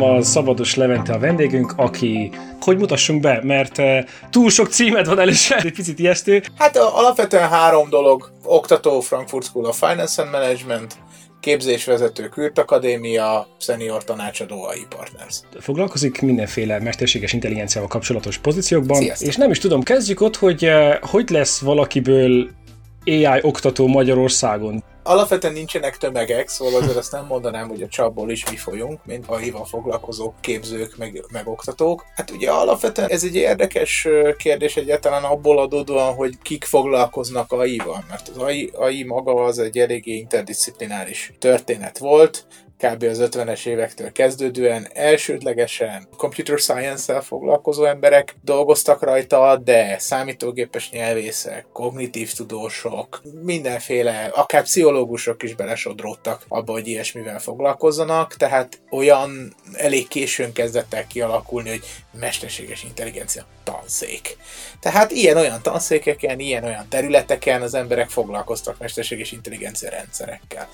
nekem a Szabados Levente a vendégünk, aki hogy mutassunk be, mert uh, túl sok címed van először, egy picit ijesztő. Hát alapvetően három dolog. Oktató Frankfurt School of Finance and Management, képzésvezető Kürt senior tanácsadó AI Partners. Foglalkozik mindenféle mesterséges intelligenciával kapcsolatos pozíciókban, Sziasztok. és nem is tudom, kezdjük ott, hogy uh, hogy lesz valakiből AI oktató Magyarországon alapvetően nincsenek tömegek, szóval azért azt nem mondanám, hogy a csapból is mi folyunk, mint a hival foglalkozó képzők, meg, meg. Hát ugye alapvetően ez egy érdekes kérdés egyáltalán abból adódóan, hogy kik foglalkoznak AI-val, mert az AI, AI maga az egy eléggé interdisziplináris történet volt, kb. az 50-es évektől kezdődően elsődlegesen computer science-szel foglalkozó emberek dolgoztak rajta, de számítógépes nyelvészek, kognitív tudósok, mindenféle, akár pszichológusok is belesodródtak abba, hogy ilyesmivel foglalkozzanak, tehát olyan elég későn kezdett el kialakulni, hogy mesterséges intelligencia tanszék. Tehát ilyen-olyan tanszékeken, ilyen-olyan területeken az emberek foglalkoztak mesterséges intelligencia rendszerekkel.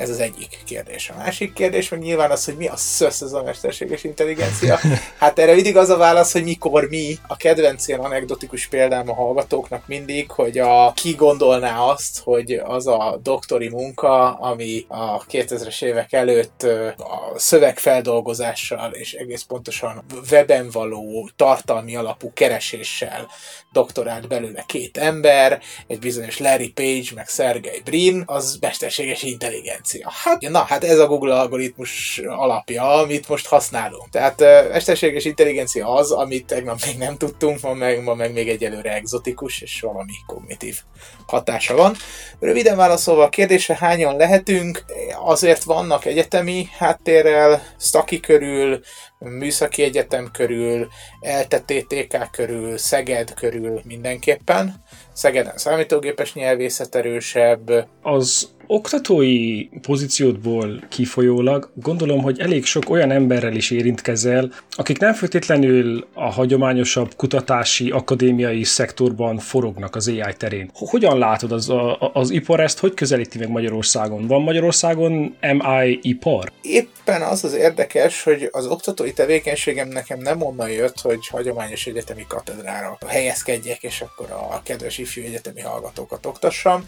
Ez az egyik kérdés. A másik kérdés meg nyilván az, hogy mi a szösz ez a mesterséges intelligencia. Hát erre mindig az a válasz, hogy mikor mi. A kedvenc ilyen anekdotikus példám a hallgatóknak mindig, hogy a, ki gondolná azt, hogy az a doktori munka, ami a 2000-es évek előtt a szövegfeldolgozással és egész pontosan weben való tartalmi alapú kereséssel doktorált belőle két ember, egy bizonyos Larry Page, meg Sergey Brin, az mesterséges intelligencia. Hát, na, hát ez a Google algoritmus alapja, amit most használunk. Tehát mesterséges intelligencia az, amit tegnap még nem tudtunk, ma meg, ma meg még egyelőre egzotikus, és valami kognitív hatása van. Röviden válaszolva a kérdésre, hányan lehetünk, azért vannak egyetemi háttérrel, Staki körül, Műszaki Egyetem körül, LTTTK körül, Szeged körül mindenképpen. Szegeden számítógépes nyelvészet erősebb. Az oktatói pozíciódból kifolyólag gondolom, hogy elég sok olyan emberrel is érintkezel, akik nem feltétlenül a hagyományosabb kutatási, akadémiai szektorban forognak az AI terén. Hogyan látod az, a, az ipar ezt, hogy közelíti meg Magyarországon? Van Magyarországon MI ipar? Éppen az az érdekes, hogy az oktatói tevékenységem nekem nem onnan jött, hogy hagyományos egyetemi katedrára helyezkedjek, és akkor a kedves ifjú egyetemi hallgatókat oktassam.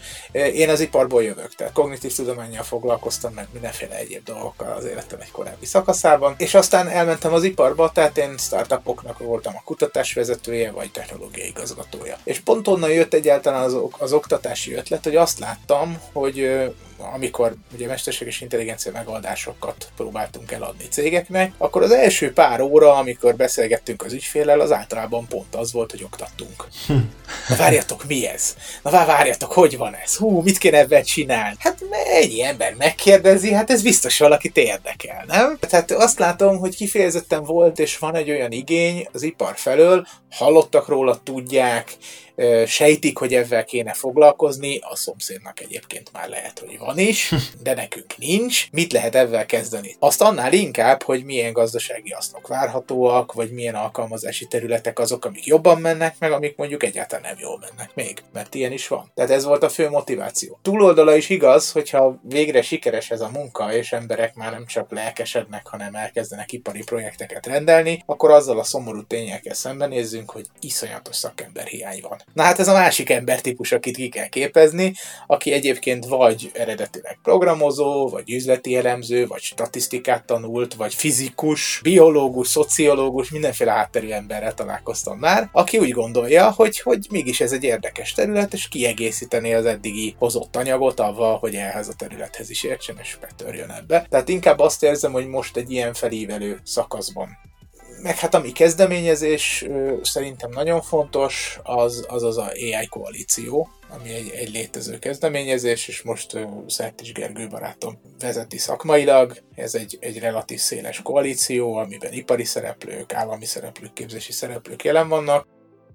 Én az iparból jövök, tehát kognitív tudományjal foglalkoztam, meg mindenféle egyéb dolgokkal az életem egy korábbi szakaszában, és aztán elmentem az iparba, tehát én startupoknak voltam a kutatásvezetője, vagy technológiai igazgatója. És pont onnan jött egyáltalán az, az oktatási ötlet, hogy azt láttam, hogy amikor ugye mesterséges intelligencia megoldásokat próbáltunk eladni cégeknek, akkor az első pár óra, amikor beszélgettünk az ügyféllel, az általában pont az volt, hogy oktattunk. Na várjatok, mi ez? Na várjatok, hogy van ez? Hú, mit kéne ebben csinálni? Hát ennyi ember megkérdezi, hát ez biztos valakit érdekel, nem? Tehát azt látom, hogy kifejezetten volt és van egy olyan igény az ipar felől, hallottak róla, tudják, sejtik, hogy ezzel kéne foglalkozni, a szomszédnak egyébként már lehet, hogy van is, de nekünk nincs. Mit lehet ezzel kezdeni? Azt annál inkább, hogy milyen gazdasági hasznok várhatóak, vagy milyen alkalmazási területek azok, amik jobban mennek, meg amik mondjuk egyáltalán nem jól mennek még, mert ilyen is van. Tehát ez volt a fő motiváció. Túloldala is igaz, hogyha végre sikeres ez a munka, és emberek már nem csak lelkesednek, hanem elkezdenek ipari projekteket rendelni, akkor azzal a szomorú tényekkel szembenézzünk, hogy iszonyatos szakember hiány van. Na hát ez a másik embertípus, akit ki kell képezni, aki egyébként vagy eredetileg programozó, vagy üzleti elemző, vagy statisztikát tanult, vagy fizikus, biológus, szociológus, mindenféle hátterű emberrel találkoztam már, aki úgy gondolja, hogy, hogy mégis ez egy érdekes terület, és kiegészíteni az eddigi hozott anyagot avval, hogy ehhez a területhez is értsen, és betörjön ebbe. Tehát inkább azt érzem, hogy most egy ilyen felívelő szakaszban meg hát ami kezdeményezés szerintem nagyon fontos, az az, az a AI koalíció, ami egy, egy létező kezdeményezés, és most Szertis Gergő barátom vezeti szakmailag. Ez egy, egy relatív széles koalíció, amiben ipari szereplők, állami szereplők, képzési szereplők jelen vannak.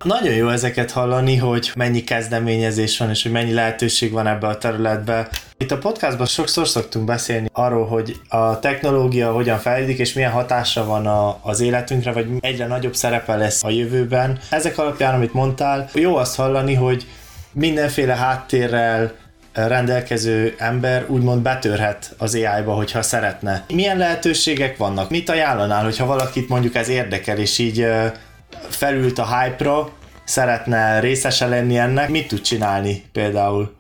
Nagyon jó ezeket hallani, hogy mennyi kezdeményezés van, és hogy mennyi lehetőség van ebbe a területbe. Itt a podcastban sokszor szoktunk beszélni arról, hogy a technológia hogyan fejlődik, és milyen hatása van a, az életünkre, vagy egyre nagyobb szerepe lesz a jövőben. Ezek alapján, amit mondtál, jó azt hallani, hogy mindenféle háttérrel rendelkező ember úgymond betörhet az AI-ba, hogyha szeretne. Milyen lehetőségek vannak? Mit ajánlanál, hogyha valakit mondjuk ez érdekel, és így felült a hype-ra, szeretne részese lenni ennek, mit tud csinálni például?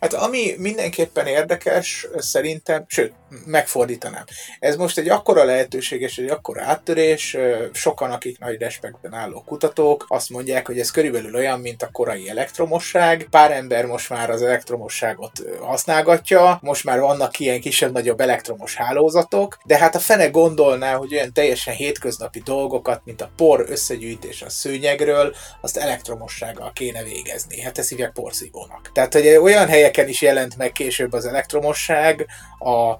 Hát ami mindenképpen érdekes, szerintem, sőt, megfordítanám. Ez most egy akkora lehetőség és egy akkora áttörés, sokan, akik nagy respektben álló kutatók, azt mondják, hogy ez körülbelül olyan, mint a korai elektromosság. Pár ember most már az elektromosságot használgatja, most már vannak ilyen kisebb-nagyobb elektromos hálózatok, de hát a fene gondolná, hogy olyan teljesen hétköznapi dolgokat, mint a por összegyűjtés a szőnyegről, azt elektromossággal kéne végezni. Hát ezt hívják porszívónak. Tehát, hogy olyan helyeken is jelent meg később az elektromosság, a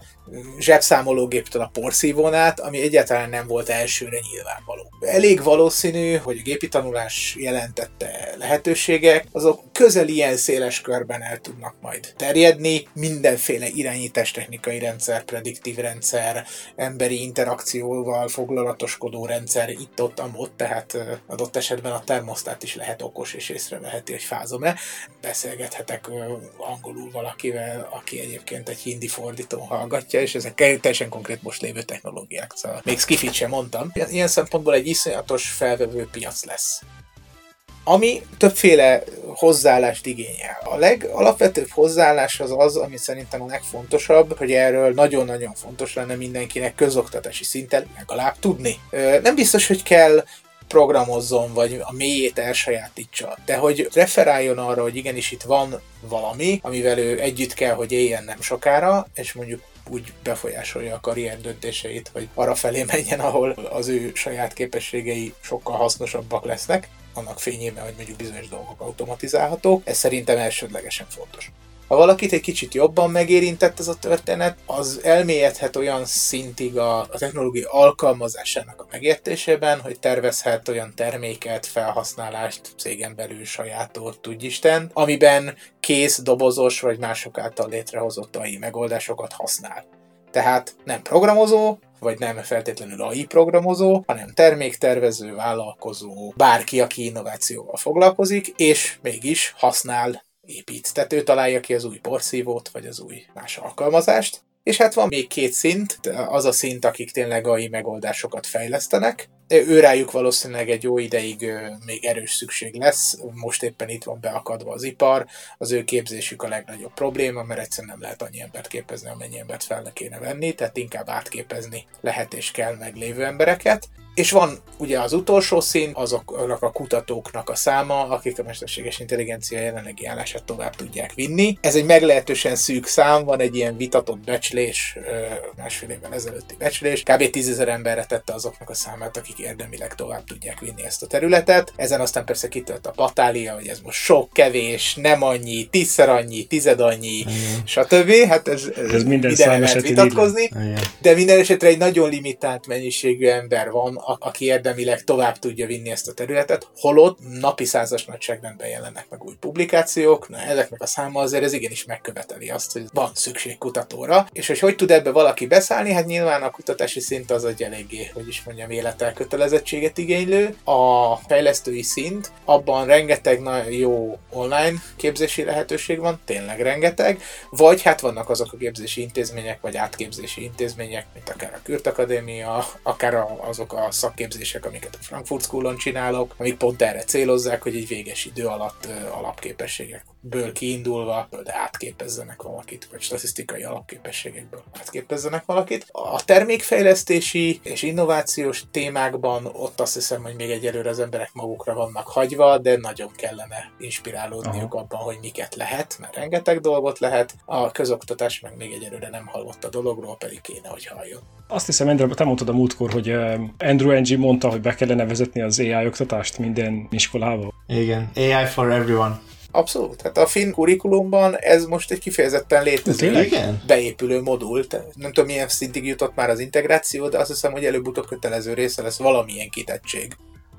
zsebszámológéptől a porszívón át, ami egyáltalán nem volt elsőre nyilvánvaló. Elég valószínű, hogy a gépi tanulás jelentette lehetőségek, azok közel ilyen széles körben el tudnak majd terjedni, mindenféle irányítástechnikai rendszer, prediktív rendszer, emberi interakcióval foglalatoskodó rendszer itt-ott, amott, tehát adott esetben a termosztát is lehet okos és észreveheti, hogy fázom-e. Beszélgethetek angolul valakivel, aki egyébként egy hindi fordító hallgatja, és ezek teljesen konkrét most lévő technológiák. Szóval még skifit sem mondtam. Ilyen szempontból egy iszonyatos felvevő piac lesz ami többféle hozzáállást igényel. A legalapvetőbb hozzáállás az az, ami szerintem a legfontosabb, hogy erről nagyon-nagyon fontos lenne mindenkinek közoktatási szinten legalább tudni. Nem biztos, hogy kell programozzon, vagy a mélyét elsajátítsa, de hogy referáljon arra, hogy igenis itt van valami, amivel ő együtt kell, hogy éljen nem sokára, és mondjuk úgy befolyásolja a karrier döntéseit, vagy arra felé menjen, ahol az ő saját képességei sokkal hasznosabbak lesznek, annak fényében, hogy mondjuk bizonyos dolgok automatizálhatók. Ez szerintem elsődlegesen fontos. Ha valakit egy kicsit jobban megérintett ez a történet, az elmélyedhet olyan szintig a, a technológia alkalmazásának a megértésében, hogy tervezhet olyan terméket, felhasználást cégen belül sajátot, tudjisten, amiben kész, dobozos vagy mások által létrehozott AI megoldásokat használ. Tehát nem programozó, vagy nem feltétlenül AI programozó, hanem terméktervező, vállalkozó, bárki, aki innovációval foglalkozik, és mégis használ épít. Tehát ő találja ki az új porszívót, vagy az új más alkalmazást. És hát van még két szint, az a szint, akik tényleg AI megoldásokat fejlesztenek. Ő rájuk valószínűleg egy jó ideig még erős szükség lesz, most éppen itt van beakadva az ipar, az ő képzésük a legnagyobb probléma, mert egyszerűen nem lehet annyi embert képezni, amennyi embert fel kéne venni, tehát inkább átképezni lehet és kell meglévő embereket. És van ugye az utolsó szín, azoknak a kutatóknak a száma, akik a mesterséges intelligencia jelenlegi állását tovább tudják vinni. Ez egy meglehetősen szűk szám, van egy ilyen vitatott becslés, másfél évvel ezelőtti becslés, kb. 10 emberre tette azoknak a számát, akik érdemileg tovább tudják vinni ezt a területet. Ezen aztán persze kitölt a patália, hogy ez most sok, kevés, nem annyi, tízszer annyi, tized annyi, mm. stb. Hát ez, ez, ez minden ide lehet vitatkozni, de minden esetre egy nagyon limitált mennyiségű ember van, a, aki érdemileg tovább tudja vinni ezt a területet, holott napi százas nagyságrendben jelennek meg új publikációk, na ezeknek a száma azért ez igenis megköveteli azt, hogy van szükség kutatóra, és hogy hogy tud ebbe valaki beszállni, hát nyilván a kutatási szint az egy eléggé, hogy is mondjam, életelkötelezettséget igénylő. A fejlesztői szint, abban rengeteg nagyon jó online képzési lehetőség van, tényleg rengeteg, vagy hát vannak azok a képzési intézmények, vagy átképzési intézmények, mint akár a Kürt Akadémia, akár azok a szakképzések, amiket a Frankfurt Schoolon csinálok, amik pont erre célozzák, hogy egy véges idő alatt alapképességekből kiindulva, de átképezzenek valakit, vagy statisztikai alapképességekből átképezzenek valakit. A termékfejlesztési és innovációs témákban ott azt hiszem, hogy még egyelőre az emberek magukra vannak hagyva, de nagyon kellene inspirálódniuk Aha. abban, hogy miket lehet, mert rengeteg dolgot lehet. A közoktatás meg még egyelőre nem hallott a dologról, pedig kéne, hogy halljon. Azt hiszem, Andrew, te mondtad a múltkor, hogy Andrew Ng mondta, hogy be kellene vezetni az AI oktatást minden iskolába. Igen, AI for everyone. Abszolút. Hát a finn kurikulumban ez most egy kifejezetten létező Igen? beépülő modul. Nem tudom, milyen szintig jutott már az integráció, de azt hiszem, hogy előbb-utóbb kötelező része lesz valamilyen kitettség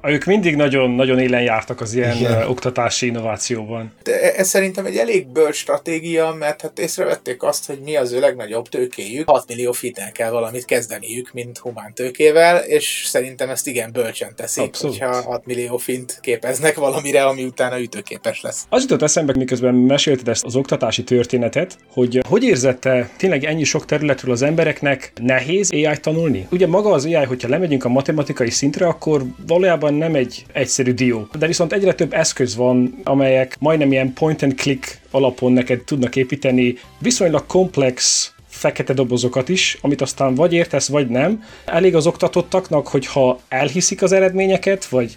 Ők mindig nagyon, nagyon élen jártak az ilyen Igen. oktatási innovációban. De e, ez szerintem egy elég bölcs stratégia, mert hát észrevették azt, hogy mi az ő legnagyobb tőkéjük. 6 millió fittel kell valamit kezdeniük, mint humán tőkével, és szerintem ezt igen bölcsen teszik, Abszolút. hogyha 6 millió fint képeznek valamire, ami utána ütőképes lesz. Az jutott eszembe, miközben mesélted ezt az oktatási történetet, hogy hogy érzette tényleg ennyi sok területről az embereknek nehéz AI tanulni? Ugye maga az AI, hogyha lemegyünk a matematikai szintre, akkor valójában nem egy egyszerű dió. De viszont egyre több eszköz van, amelyek majdnem ilyen point and click alapon neked tudnak építeni viszonylag komplex fekete dobozokat is, amit aztán vagy értesz, vagy nem. Elég az oktatottaknak, hogyha elhiszik az eredményeket, vagy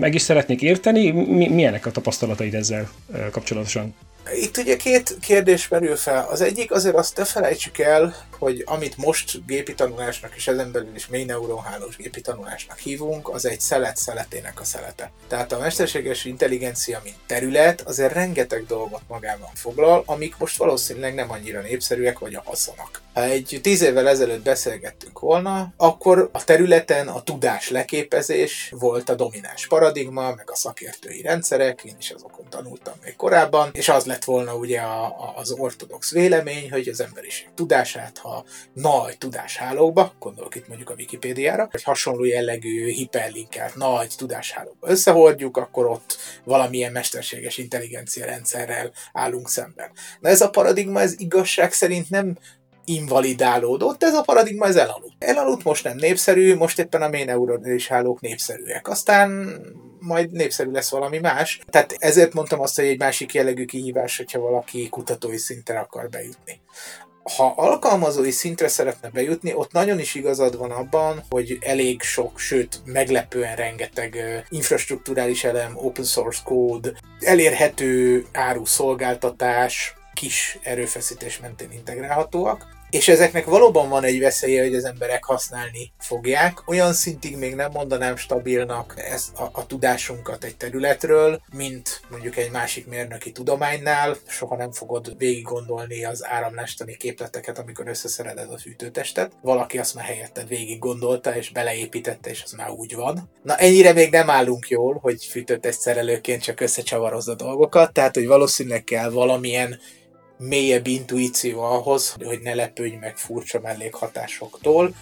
meg is szeretnék érteni. Mi, milyenek a tapasztalataid ezzel kapcsolatosan? Itt ugye két kérdés merül fel. Az egyik azért azt ne felejtsük el, hogy amit most gépi tanulásnak és ezen belül is mély neuronhálós gépi tanulásnak hívunk, az egy szelet szeletének a szelete. Tehát a mesterséges intelligencia, mint terület, azért rengeteg dolgot magában foglal, amik most valószínűleg nem annyira népszerűek vagy a haszonak. Ha egy tíz évvel ezelőtt beszélgettünk volna, akkor a területen a tudás leképezés volt a domináns paradigma, meg a szakértői rendszerek, én is azokon tanultam még korábban, és az lett volna ugye a, a, az ortodox vélemény, hogy az emberiség tudását, ha nagy tudáshálókba, gondolok itt mondjuk a Wikipédiára, vagy hasonló jellegű hiperlinkelt nagy tudáshálókba összehordjuk, akkor ott valamilyen mesterséges intelligencia rendszerrel állunk szemben. Na ez a paradigma, ez igazság szerint nem invalidálódott, ez a paradigma ez elaludt. Elaludt, most nem népszerű, most éppen a mély neuronális hálók népszerűek. Aztán majd népszerű lesz valami más. Tehát ezért mondtam azt, hogy egy másik jellegű kihívás, hogyha valaki kutatói szintre akar bejutni ha alkalmazói szintre szeretne bejutni, ott nagyon is igazad van abban, hogy elég sok, sőt meglepően rengeteg infrastruktúrális elem, open source code, elérhető áru szolgáltatás, kis erőfeszítés mentén integrálhatóak és ezeknek valóban van egy veszélye, hogy az emberek használni fogják. Olyan szintig még nem mondanám stabilnak ezt a, a tudásunkat egy területről, mint mondjuk egy másik mérnöki tudománynál. Soha nem fogod végig gondolni az áramlástani képleteket, amikor összeszereled a fűtőtestet. Valaki azt már helyetted végig gondolta, és beleépítette, és az már úgy van. Na ennyire még nem állunk jól, hogy fűtőtest szerelőként csak összecsavarozza dolgokat, tehát hogy valószínűleg kell valamilyen mélyebb intuíció ahhoz, hogy ne lepődj meg furcsa mellékhatásoktól.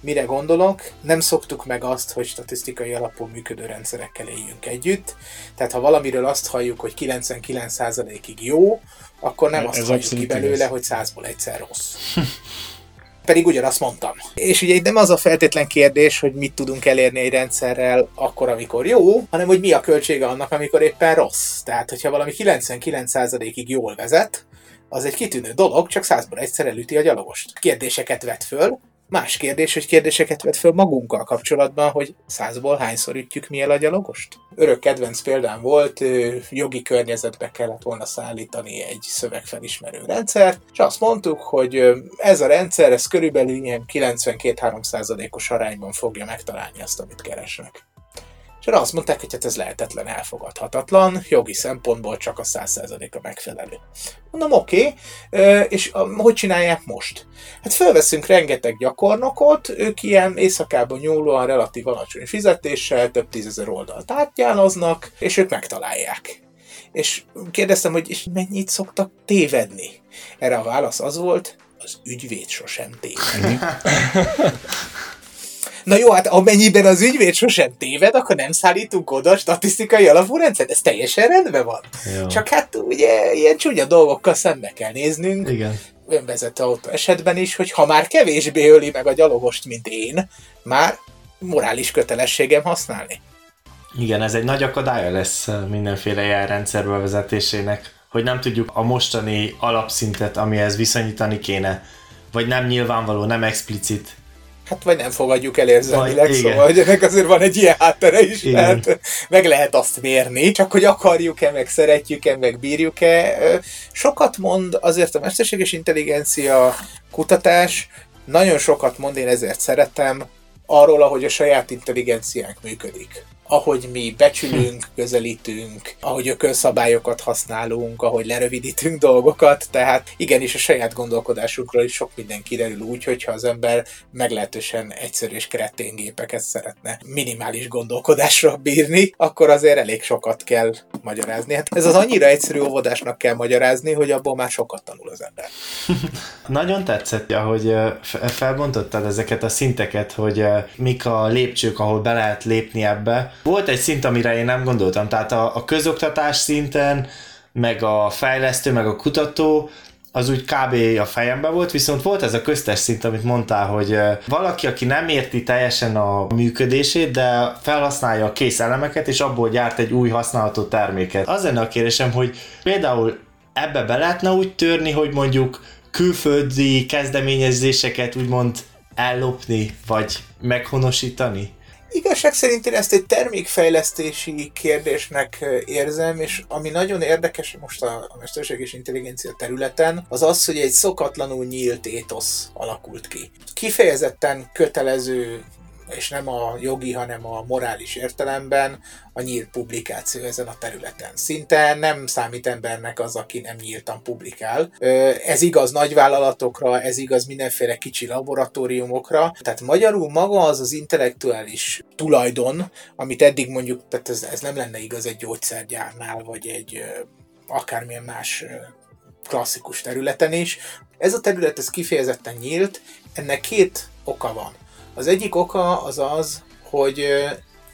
Mire gondolok? Nem szoktuk meg azt, hogy statisztikai alapú működő rendszerekkel éljünk együtt. Tehát ha valamiről azt halljuk, hogy 99%-ig jó, akkor nem Ez azt halljuk ki belőle, igaz. hogy 100-ból egyszer rossz. Pedig ugyanazt mondtam. És ugye nem az a feltétlen kérdés, hogy mit tudunk elérni egy rendszerrel akkor, amikor jó, hanem hogy mi a költsége annak, amikor éppen rossz. Tehát, hogyha valami 99%-ig jól vezet, az egy kitűnő dolog, csak százból egyszer elüti a gyalogost. Kérdéseket vet föl, Más kérdés, hogy kérdéseket vet föl magunkkal kapcsolatban, hogy százból hányszor ütjük mi el a gyalogost? Örök kedvenc példám volt, jogi környezetbe kellett volna szállítani egy szövegfelismerő rendszert, és azt mondtuk, hogy ez a rendszer, ez körülbelül ilyen 92-3%-os arányban fogja megtalálni azt, amit keresnek és arra azt mondták, hogy hát ez lehetetlen, elfogadhatatlan, jogi szempontból csak a 100% a megfelelő. Mondom, oké, okay. és hogy csinálják most? Hát felveszünk rengeteg gyakornokot, ők ilyen éjszakában nyúlóan relatív alacsony fizetéssel több tízezer oldalt átjánoznak, és ők megtalálják. És kérdeztem, hogy és mennyit szoktak tévedni? Erre a válasz az volt, az ügyvéd sosem téved. Na jó, hát amennyiben az ügyvéd sosem téved, akkor nem szállítunk oda statisztikai alapú rendszert. Ez teljesen rendben van. Jó. Csak hát ugye ilyen csúnya dolgokkal szembe kell néznünk. Igen. Önvezető autó esetben is, hogy ha már kevésbé öli meg a gyalogost, mint én, már morális kötelességem használni. Igen, ez egy nagy akadálya lesz mindenféle jelrendszer bevezetésének, hogy nem tudjuk a mostani alapszintet, amihez viszonyítani kéne, vagy nem nyilvánvaló, nem explicit Hát vagy nem fogadjuk el érzelmileg, szóval hogy ennek azért van egy ilyen háttere is, igen. mert meg lehet azt mérni, csak hogy akarjuk-e, meg szeretjük-e, meg bírjuk-e. Sokat mond azért a mesterséges intelligencia kutatás, nagyon sokat mond, én ezért szeretem, arról, ahogy a saját intelligenciánk működik. Ahogy mi becsülünk, közelítünk, ahogy ökölszabályokat használunk, ahogy lerövidítünk dolgokat, tehát igenis a saját gondolkodásunkról is sok minden kiderül úgy, hogyha az ember meglehetősen egyszerű és kretén gépeket szeretne minimális gondolkodásra bírni, akkor azért elég sokat kell magyarázni. Hát ez az annyira egyszerű óvodásnak kell magyarázni, hogy abból már sokat tanul az ember. Nagyon tetszett, hogy felbontottad ezeket a szinteket, hogy mik a lépcsők, ahol be lehet lépni ebbe, volt egy szint, amire én nem gondoltam, tehát a, a közoktatás szinten, meg a fejlesztő, meg a kutató, az úgy kb. a fejemben volt, viszont volt ez a köztes szint, amit mondtál, hogy valaki, aki nem érti teljesen a működését, de felhasználja a kész elemeket, és abból gyárt egy új használható terméket. Az lenne a kérdésem, hogy például ebbe be lehetne úgy törni, hogy mondjuk külföldi kezdeményezéseket úgymond ellopni, vagy meghonosítani? Igazság szerint én ezt egy termékfejlesztési kérdésnek érzem, és ami nagyon érdekes most a, a mesterséges intelligencia területen, az az, hogy egy szokatlanul nyílt étosz alakult ki. Kifejezetten kötelező és nem a jogi, hanem a morális értelemben a nyílt publikáció ezen a területen. Szinte nem számít embernek az, aki nem nyíltan publikál. Ez igaz nagyvállalatokra, ez igaz mindenféle kicsi laboratóriumokra. Tehát magyarul maga az az intellektuális tulajdon, amit eddig mondjuk, tehát ez, ez nem lenne igaz egy gyógyszergyárnál, vagy egy akármilyen más klasszikus területen is. Ez a terület ez kifejezetten nyílt, ennek két oka van. Az egyik oka az az, hogy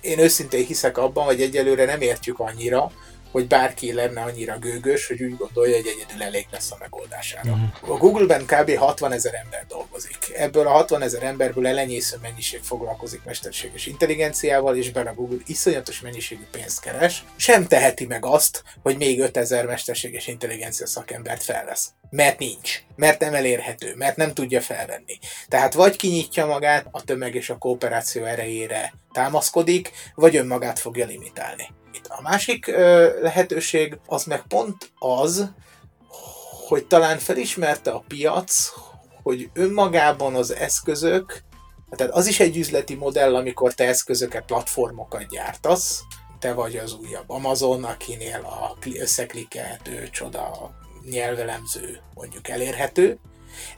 én őszintén hiszek abban, hogy egyelőre nem értjük annyira, hogy bárki lenne annyira gőgös, hogy úgy gondolja, hogy egyedül elég lesz a megoldására. Uh-huh. A Google-ben kb. 60 ezer ember dolgozik. Ebből a 60 ezer emberből elenyésző mennyiség foglalkozik mesterséges intelligenciával, és benne a Google iszonyatos mennyiségű pénzt keres. Sem teheti meg azt, hogy még 5000 mesterséges intelligencia szakembert felvesz. Mert nincs. Mert nem elérhető. Mert nem tudja felvenni. Tehát vagy kinyitja magát a tömeg és a kooperáció erejére támaszkodik, vagy önmagát fogja limitálni. Itt a másik ö, lehetőség az meg pont az, hogy talán felismerte a piac, hogy önmagában az eszközök, tehát az is egy üzleti modell, amikor te eszközöket, platformokat gyártasz, te vagy az újabb Amazon, akinél a összeklikkelhető csoda nyelvelemző mondjuk elérhető,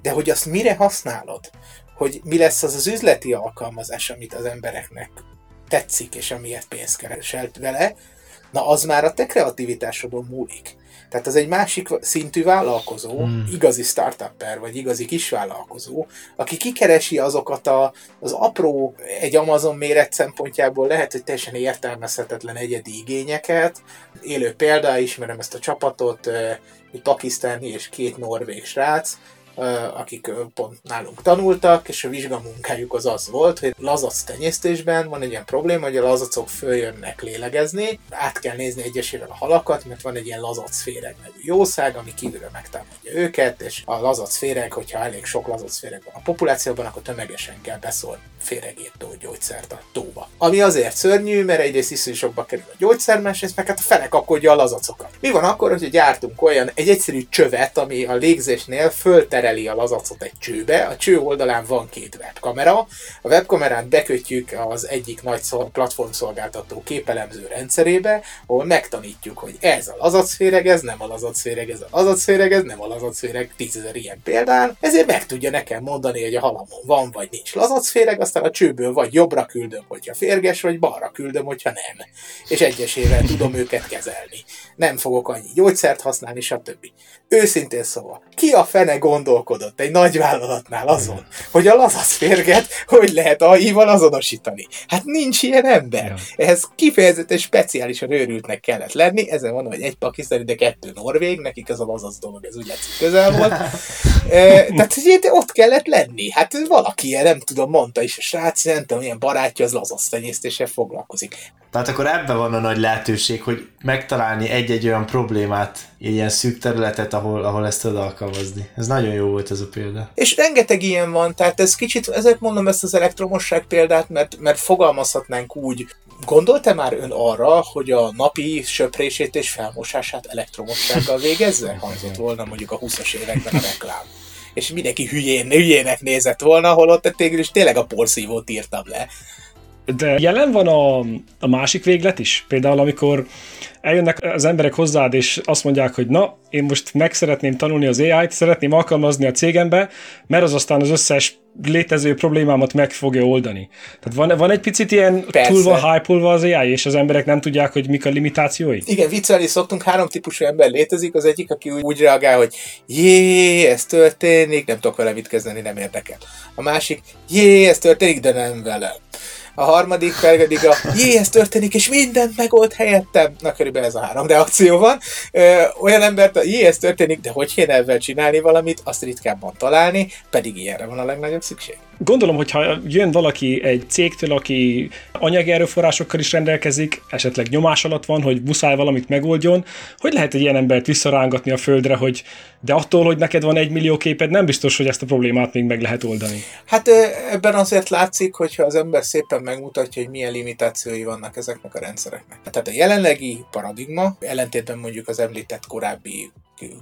de hogy azt mire használod, hogy mi lesz az az üzleti alkalmazás, amit az embereknek tetszik, és amiért pénzt kereselt vele, na az már a te kreativitásodon múlik. Tehát az egy másik szintű vállalkozó, hmm. igazi startupper, vagy igazi kisvállalkozó, aki kikeresi azokat a, az apró, egy Amazon méret szempontjából lehet, hogy teljesen értelmezhetetlen egyedi igényeket. Élő példa, ismerem ezt a csapatot, egy pakisztáni és két norvég srác, akik pont nálunk tanultak, és a vizsgamunkájuk az az volt, hogy lazac tenyésztésben van egy ilyen probléma, hogy a lazacok följönnek lélegezni, át kell nézni egyesével a halakat, mert van egy ilyen lazacféreg nevű jószág, ami kívülről megtámadja őket, és a lazacféreg, hogyha elég sok lazacféreg van a populációban, akkor tömegesen kell beszólni féregírtó gyógyszert a tóba. Ami azért szörnyű, mert egyrészt iszonyú sokba kerül a gyógyszer, másrészt meg hát a fene kapkodja a lazacokat. Mi van akkor, hogy gyártunk olyan egy egyszerű csövet, ami a légzésnél föltereli a lazacot egy csőbe, a cső oldalán van két webkamera, a webkamerát bekötjük az egyik nagy platformszolgáltató képelemző rendszerébe, ahol megtanítjuk, hogy ez a lazacféreg, ez nem a lazacféreg, ez a lazacféreg, ez nem a lazacféreg, tízezer ilyen példán, ezért meg tudja nekem mondani, hogy a halamon van vagy nincs lazacféreg, az aztán a csőből vagy jobbra küldöm, hogyha férges, vagy balra küldöm, hogyha nem. És egyesével tudom őket kezelni. Nem fogok annyi gyógyszert használni, stb. Őszintén szóval, ki a fene gondolkodott egy nagy vállalatnál azon, hogy a lazasz férget hogy lehet AI-val azonosítani? Hát nincs ilyen ember. Ehhez kifejezetten speciálisan őrültnek kellett lenni, ezen van, hogy egy pakisztáni, de kettő norvég, nekik ez a lazasz dolog, ez ugye közel volt. e, tehát ott kellett lenni. Hát valaki, nem tudom, mondta is srác, nem tudom, ilyen barátja az lazasz tenyésztéssel foglalkozik. Tehát akkor ebben van a nagy lehetőség, hogy megtalálni egy-egy olyan problémát, ilyen szűk területet, ahol, ahol ezt tudod alkalmazni. Ez nagyon jó volt ez a példa. És rengeteg ilyen van, tehát ez kicsit, ezért mondom ezt az elektromosság példát, mert, mert fogalmazhatnánk úgy, Gondolta már ön arra, hogy a napi söprését és felmosását elektromossággal végezze? Hangzott volna mondjuk a 20-as években a reklám és mindenki hülyén, hülyének nézett volna, holott végül is tényleg a porszívót írtam le. De jelen van a, a másik véglet is? Például amikor eljönnek az emberek hozzád, és azt mondják, hogy na, én most meg szeretném tanulni az AI-t, szeretném alkalmazni a cégembe, mert az aztán az összes létező problémámat meg fogja oldani. Tehát van, van egy picit ilyen Persze. túl van hype az AI, és az emberek nem tudják, hogy mik a limitációi? Igen, viccelni szoktunk, három típusú ember létezik, az egyik, aki úgy, úgy reagál, hogy jé, ez történik, nem tudok vele mit kezdeni, nem érdekel. A másik, jé, ez történik, de nem velem a harmadik pedig a jé, ez történik, és mindent megold helyettem. Na, körülbelül ez a három reakció van. Ö, olyan embert, a jé, ez történik, de hogy kéne ebben csinálni valamit, azt ritkábban találni, pedig ilyenre van a legnagyobb szükség. Gondolom, hogyha jön valaki egy cégtől, aki anyagi erőforrásokkal is rendelkezik, esetleg nyomás alatt van, hogy muszáj valamit megoldjon, hogy lehet egy ilyen embert visszarángatni a földre, hogy de attól, hogy neked van egy millió képed, nem biztos, hogy ezt a problémát még meg lehet oldani. Hát ebben azért látszik, hogyha az ember szépen megmutatja, hogy milyen limitációi vannak ezeknek a rendszereknek. Tehát a jelenlegi paradigma, ellentétben mondjuk az említett korábbi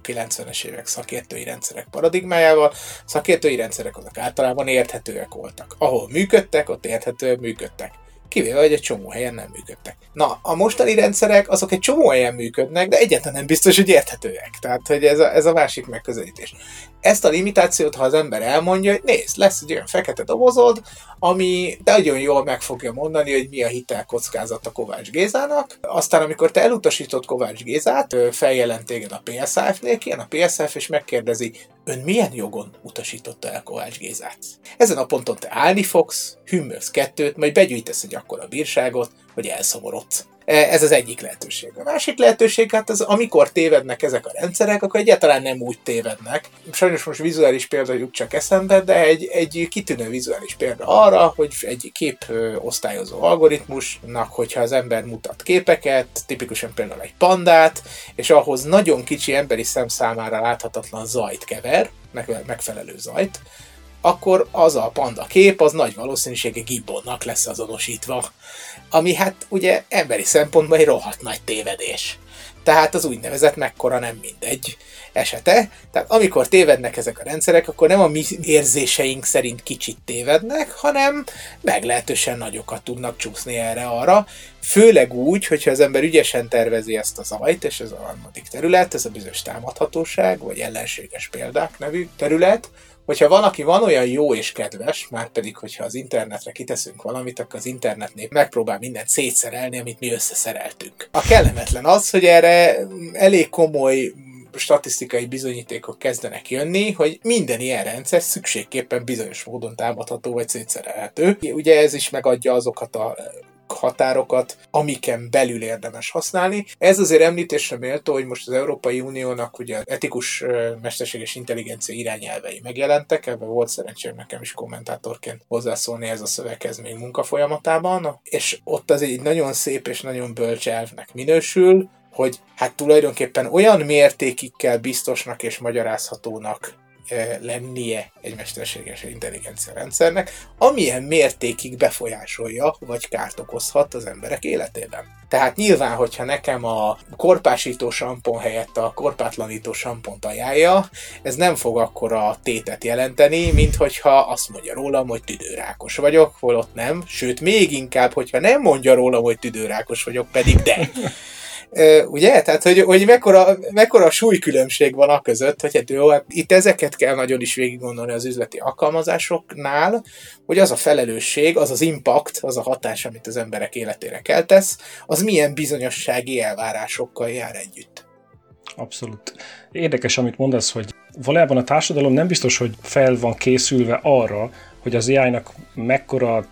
90-es évek szakértői rendszerek paradigmájával. Szakértői rendszerek azok általában érthetőek voltak. Ahol működtek, ott érthetően működtek kivéve, hogy egy csomó helyen nem működtek. Na, a mostani rendszerek azok egy csomó helyen működnek, de egyáltalán nem biztos, hogy érthetőek. Tehát, hogy ez a, ez a másik megközelítés. Ezt a limitációt, ha az ember elmondja, hogy nézd, lesz egy olyan fekete dobozod, ami nagyon jól meg fogja mondani, hogy mi a hitel kockázat a Kovács Gézának. Aztán, amikor te elutasítod Kovács Gézát, feljelent téged a PSF-nél, kijön a PSF, és megkérdezi, ön milyen jogon utasította el Kovács Gézát? Ezen a ponton te állni fogsz, hümmögsz kettőt, majd begyűjtesz egy akkora bírságot, hogy elszomorodsz. E, ez az egyik lehetőség. A másik lehetőség, hát az, amikor tévednek ezek a rendszerek, akkor egyáltalán nem úgy tévednek. Sajnos most vizuális példa jut csak eszembe, de egy, egy kitűnő vizuális példa arra, hogy egy kép osztályozó algoritmusnak, hogyha az ember mutat képeket, tipikusan például egy pandát, és ahhoz nagyon kicsi emberi szem számára láthatatlan zajt kever, megfelelő zajt, akkor az a panda kép az nagy valószínűsége Gibbonnak lesz azonosítva. Ami hát ugye emberi szempontból egy rohadt nagy tévedés. Tehát az úgynevezett mekkora nem mindegy esete. Tehát amikor tévednek ezek a rendszerek, akkor nem a mi érzéseink szerint kicsit tévednek, hanem meglehetősen nagyokat tudnak csúszni erre-arra. Főleg úgy, hogyha az ember ügyesen tervezi ezt a zajt, és ez a harmadik terület, ez a bizonyos támadhatóság, vagy ellenséges példák nevű terület, hogyha van, aki van olyan jó és kedves, már pedig, hogyha az internetre kiteszünk valamit, akkor az internetnél megpróbál mindent szétszerelni, amit mi összeszereltünk. A kellemetlen az, hogy erre elég komoly statisztikai bizonyítékok kezdenek jönni, hogy minden ilyen rendszer szükségképpen bizonyos módon támadható vagy szétszerelhető. Ugye ez is megadja azokat a határokat, amiken belül érdemes használni. Ez azért említésre méltó, hogy most az Európai Uniónak ugye etikus mesterséges intelligencia irányelvei megjelentek, ebben volt szerencsém nekem is kommentátorként hozzászólni ez a szöveghez még munkafolyamatában, és ott az egy nagyon szép és nagyon bölcs elvnek minősül, hogy hát tulajdonképpen olyan mértékig kell biztosnak és magyarázhatónak lennie egy mesterséges intelligencia rendszernek, amilyen mértékig befolyásolja vagy kárt okozhat az emberek életében. Tehát nyilván, hogyha nekem a korpásító sampon helyett a korpátlanító sampont ajánlja, ez nem fog akkora tétet jelenteni, mint hogyha azt mondja rólam, hogy tüdőrákos vagyok, holott nem, sőt még inkább, hogyha nem mondja rólam, hogy tüdőrákos vagyok, pedig de ugye? Tehát, hogy, hogy mekkora, mekkora súlykülönbség van a között, hogy hát jó, hát itt ezeket kell nagyon is végig gondolni az üzleti alkalmazásoknál, hogy az a felelősség, az az impact, az a hatás, amit az emberek életére keltesz, az milyen bizonyossági elvárásokkal jár együtt. Abszolút. Érdekes, amit mondasz, hogy valójában a társadalom nem biztos, hogy fel van készülve arra, hogy az AI-nak mekkora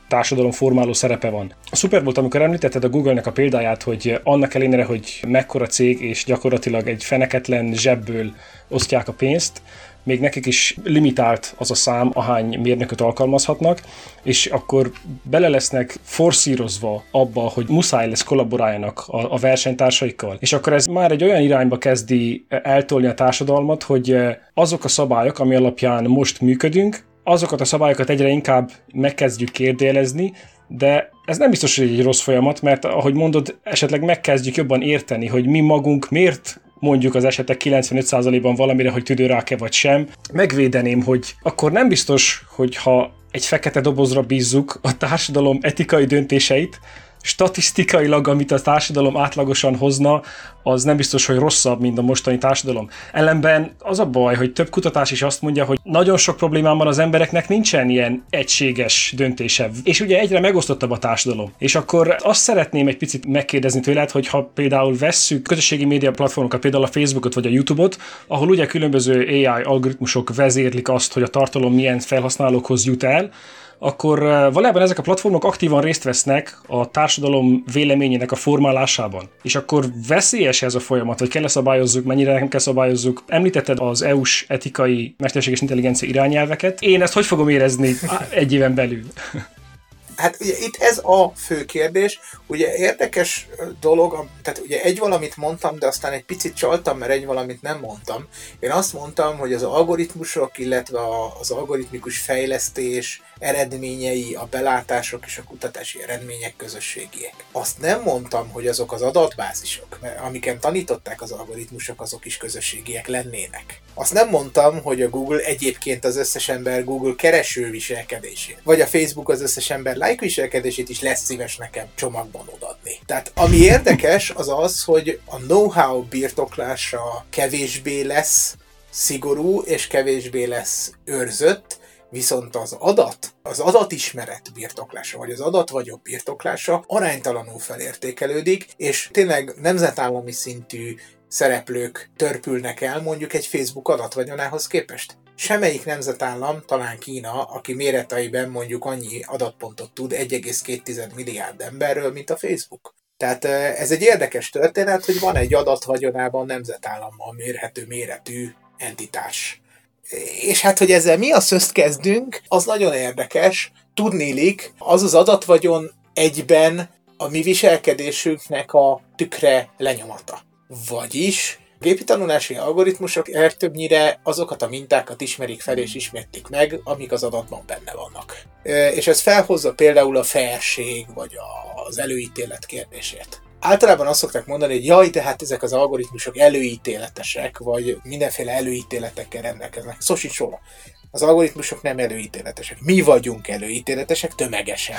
formáló szerepe van. A szuper volt, amikor említetted a Google-nek a példáját, hogy annak ellenére, hogy mekkora cég, és gyakorlatilag egy feneketlen zsebből osztják a pénzt, még nekik is limitált az a szám, ahány mérnököt alkalmazhatnak, és akkor bele lesznek forszírozva abba, hogy muszáj lesz kollaboráljanak a, a versenytársaikkal. És akkor ez már egy olyan irányba kezdi eltolni a társadalmat, hogy azok a szabályok, ami alapján most működünk, azokat a szabályokat egyre inkább megkezdjük kérdélezni, de ez nem biztos, hogy egy rossz folyamat, mert ahogy mondod, esetleg megkezdjük jobban érteni, hogy mi magunk miért mondjuk az esetek 95%-ban valamire, hogy tüdőrák-e vagy sem, megvédeném, hogy akkor nem biztos, hogy ha egy fekete dobozra bízzuk a társadalom etikai döntéseit, statisztikailag, amit a társadalom átlagosan hozna, az nem biztos, hogy rosszabb, mint a mostani társadalom. Ellenben az a baj, hogy több kutatás is azt mondja, hogy nagyon sok problémám van az embereknek, nincsen ilyen egységes döntése. És ugye egyre megosztottabb a társadalom. És akkor azt szeretném egy picit megkérdezni tőled, hogy ha például vesszük közösségi média platformokat, például a Facebookot vagy a YouTube-ot, ahol ugye különböző AI algoritmusok vezérlik azt, hogy a tartalom milyen felhasználókhoz jut el, akkor valójában ezek a platformok aktívan részt vesznek a társadalom véleményének a formálásában. És akkor veszélyes ez a folyamat, hogy kell -e szabályozzuk, mennyire nem kell szabályozzuk. Említetted az EU-s etikai mesterséges intelligencia irányelveket. Én ezt hogy fogom érezni egy éven belül? Hát ugye itt ez a fő kérdés. Ugye érdekes dolog, tehát ugye egy valamit mondtam, de aztán egy picit csaltam, mert egy valamit nem mondtam. Én azt mondtam, hogy az algoritmusok, illetve az algoritmikus fejlesztés, eredményei, a belátások és a kutatási eredmények közösségiek. Azt nem mondtam, hogy azok az adatbázisok, amiken tanították az algoritmusok, azok is közösségiek lennének. Azt nem mondtam, hogy a Google egyébként az összes ember Google kereső viselkedését, vagy a Facebook az összes ember like viselkedését is lesz szíves nekem csomagban odaadni. Tehát ami érdekes, az az, hogy a know-how birtoklása kevésbé lesz szigorú, és kevésbé lesz őrzött, Viszont az adat, az adatismeret birtoklása, vagy az adatvagyok birtoklása aránytalanul felértékelődik, és tényleg nemzetállami szintű szereplők törpülnek el mondjuk egy Facebook adatvagyonához képest. Semmelyik nemzetállam, talán Kína, aki méreteiben mondjuk annyi adatpontot tud 1,2 milliárd emberről, mint a Facebook. Tehát ez egy érdekes történet, hogy van egy adatvagyonában nemzetállammal mérhető méretű entitás és hát, hogy ezzel mi a szözt kezdünk, az nagyon érdekes. Tudnélik, az az adatvagyon egyben a mi viselkedésünknek a tükre lenyomata. Vagyis gépi tanulási algoritmusok legtöbbnyire azokat a mintákat ismerik fel és ismétlik meg, amik az adatban benne vannak. És ez felhozza például a felség vagy az előítélet kérdését általában azt szokták mondani, hogy jaj, de hát ezek az algoritmusok előítéletesek, vagy mindenféle előítéletekkel rendelkeznek. Szó sincs róla. Az algoritmusok nem előítéletesek. Mi vagyunk előítéletesek tömegesen.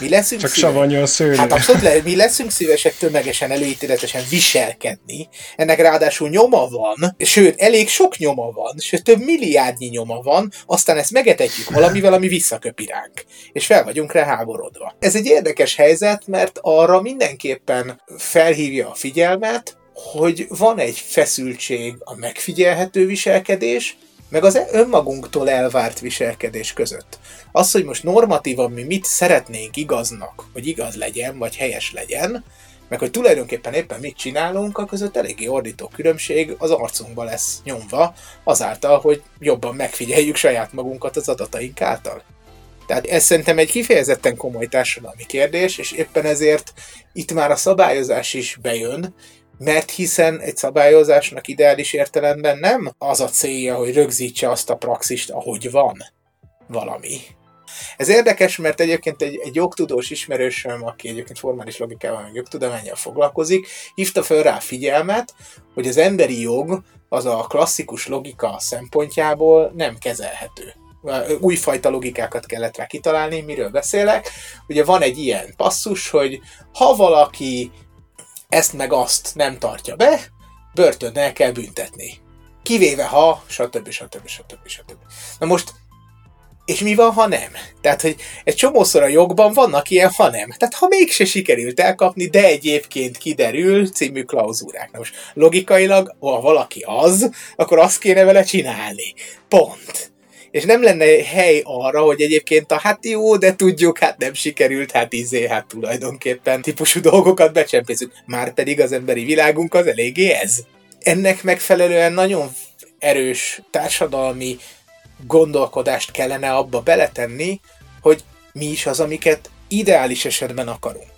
Mi leszünk Csak savanyú a szőlő. Hát abszolút le, mi leszünk szívesek tömegesen, előítéletesen viselkedni. Ennek ráadásul nyoma van, sőt, elég sok nyoma van, sőt, több milliárdnyi nyoma van, aztán ezt megetetjük valamivel, ami visszaköpi ránk. És fel vagyunk rá háborodva. Ez egy érdekes helyzet, mert arra mindenképpen felhívja a figyelmet, hogy van egy feszültség a megfigyelhető viselkedés, meg az önmagunktól elvárt viselkedés között. Az, hogy most normatívan mi mit szeretnénk igaznak, hogy igaz legyen, vagy helyes legyen, meg hogy tulajdonképpen éppen mit csinálunk, a között eléggé ordító különbség az arcunkba lesz nyomva, azáltal, hogy jobban megfigyeljük saját magunkat az adataink által. Tehát ez szerintem egy kifejezetten komoly társadalmi kérdés, és éppen ezért itt már a szabályozás is bejön, mert hiszen egy szabályozásnak ideális értelemben nem az a célja, hogy rögzítse azt a praxist, ahogy van valami. Ez érdekes, mert egyébként egy, egy jogtudós ismerősöm, aki egyébként formális logikával, meg jogtudományjal foglalkozik, hívta fel rá figyelmet, hogy az emberi jog az a klasszikus logika szempontjából nem kezelhető újfajta logikákat kellett rá kitalálni, miről beszélek. Ugye van egy ilyen passzus, hogy ha valaki ezt meg azt nem tartja be, börtönnel kell büntetni. Kivéve ha, stb. stb. stb. stb. Na most, és mi van, ha nem? Tehát, hogy egy csomószor a jogban vannak ilyen, ha nem. Tehát, ha mégse sikerült elkapni, de egyébként kiderül című klauzúrák. Na most, logikailag, ha valaki az, akkor azt kéne vele csinálni. Pont és nem lenne hely arra, hogy egyébként a hát jó, de tudjuk, hát nem sikerült, hát izé, hát tulajdonképpen típusú dolgokat becsempészünk. Már pedig az emberi világunk az eléggé ez. Ennek megfelelően nagyon erős társadalmi gondolkodást kellene abba beletenni, hogy mi is az, amiket ideális esetben akarunk.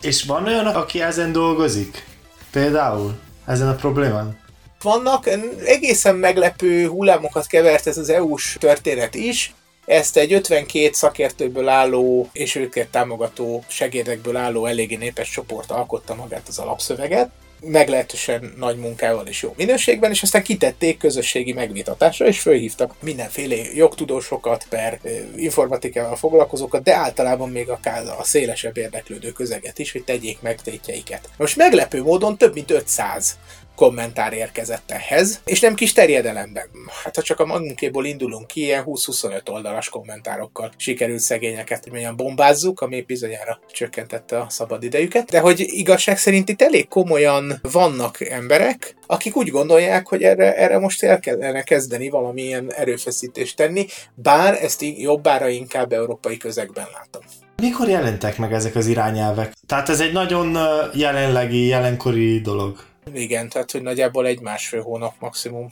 És van olyan, aki ezen dolgozik? Például? Ezen a problémán? Vannak. Egészen meglepő hullámokat kevert ez az EU-s történet is. Ezt egy 52 szakértőből álló és őket támogató segédekből álló eléggé népes csoport alkotta magát az alapszöveget. meglehetősen nagy munkával és jó minőségben, és aztán kitették közösségi megvitatásra, és fölhívtak mindenféle jogtudósokat, per informatikával foglalkozókat, de általában még akár a szélesebb érdeklődő közeget is, hogy tegyék meg tétjeiket. Most meglepő módon több mint 500 kommentár érkezett ehhez, és nem kis terjedelemben. Hát ha csak a magunkéból indulunk ki, ilyen 20-25 oldalas kommentárokkal sikerült szegényeket, hogy mondjam, bombázzuk, ami bizonyára csökkentette a szabad idejüket, de hogy igazság szerint itt elég komolyan vannak emberek, akik úgy gondolják, hogy erre, erre most el kellene kezdeni valamilyen erőfeszítést tenni, bár ezt jobbára inkább európai közegben látom. Mikor jelentek meg ezek az irányelvek? Tehát ez egy nagyon jelenlegi, jelenkori dolog. Igen, tehát hogy nagyjából egy másfél hónap maximum.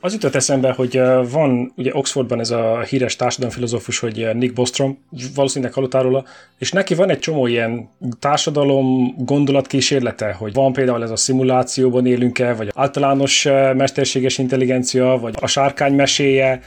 Az jutott eszembe, hogy van ugye Oxfordban ez a híres társadalomfilozófus, hogy Nick Bostrom, valószínűleg hallottál róla, és neki van egy csomó ilyen társadalom gondolatkísérlete, hogy van például ez a szimulációban élünk-e, vagy általános mesterséges intelligencia, vagy a sárkány meséje,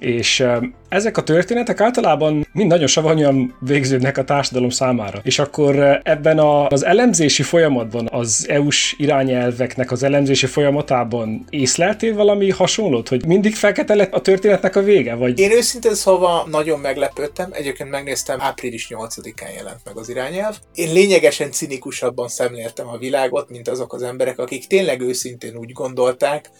és ezek a történetek általában mind nagyon savanyúan végződnek a társadalom számára. És akkor ebben a, az elemzési folyamatban, az EU-s irányelveknek az elemzési folyamatában észleltél valami hasonlót, hogy mindig fekete lett a történetnek a vége? Vagy... Én őszintén szóval nagyon meglepődtem, egyébként megnéztem, április 8-án jelent meg az irányelv. Én lényegesen cinikusabban szemléltem a világot, mint azok az emberek, akik tényleg őszintén úgy gondolták,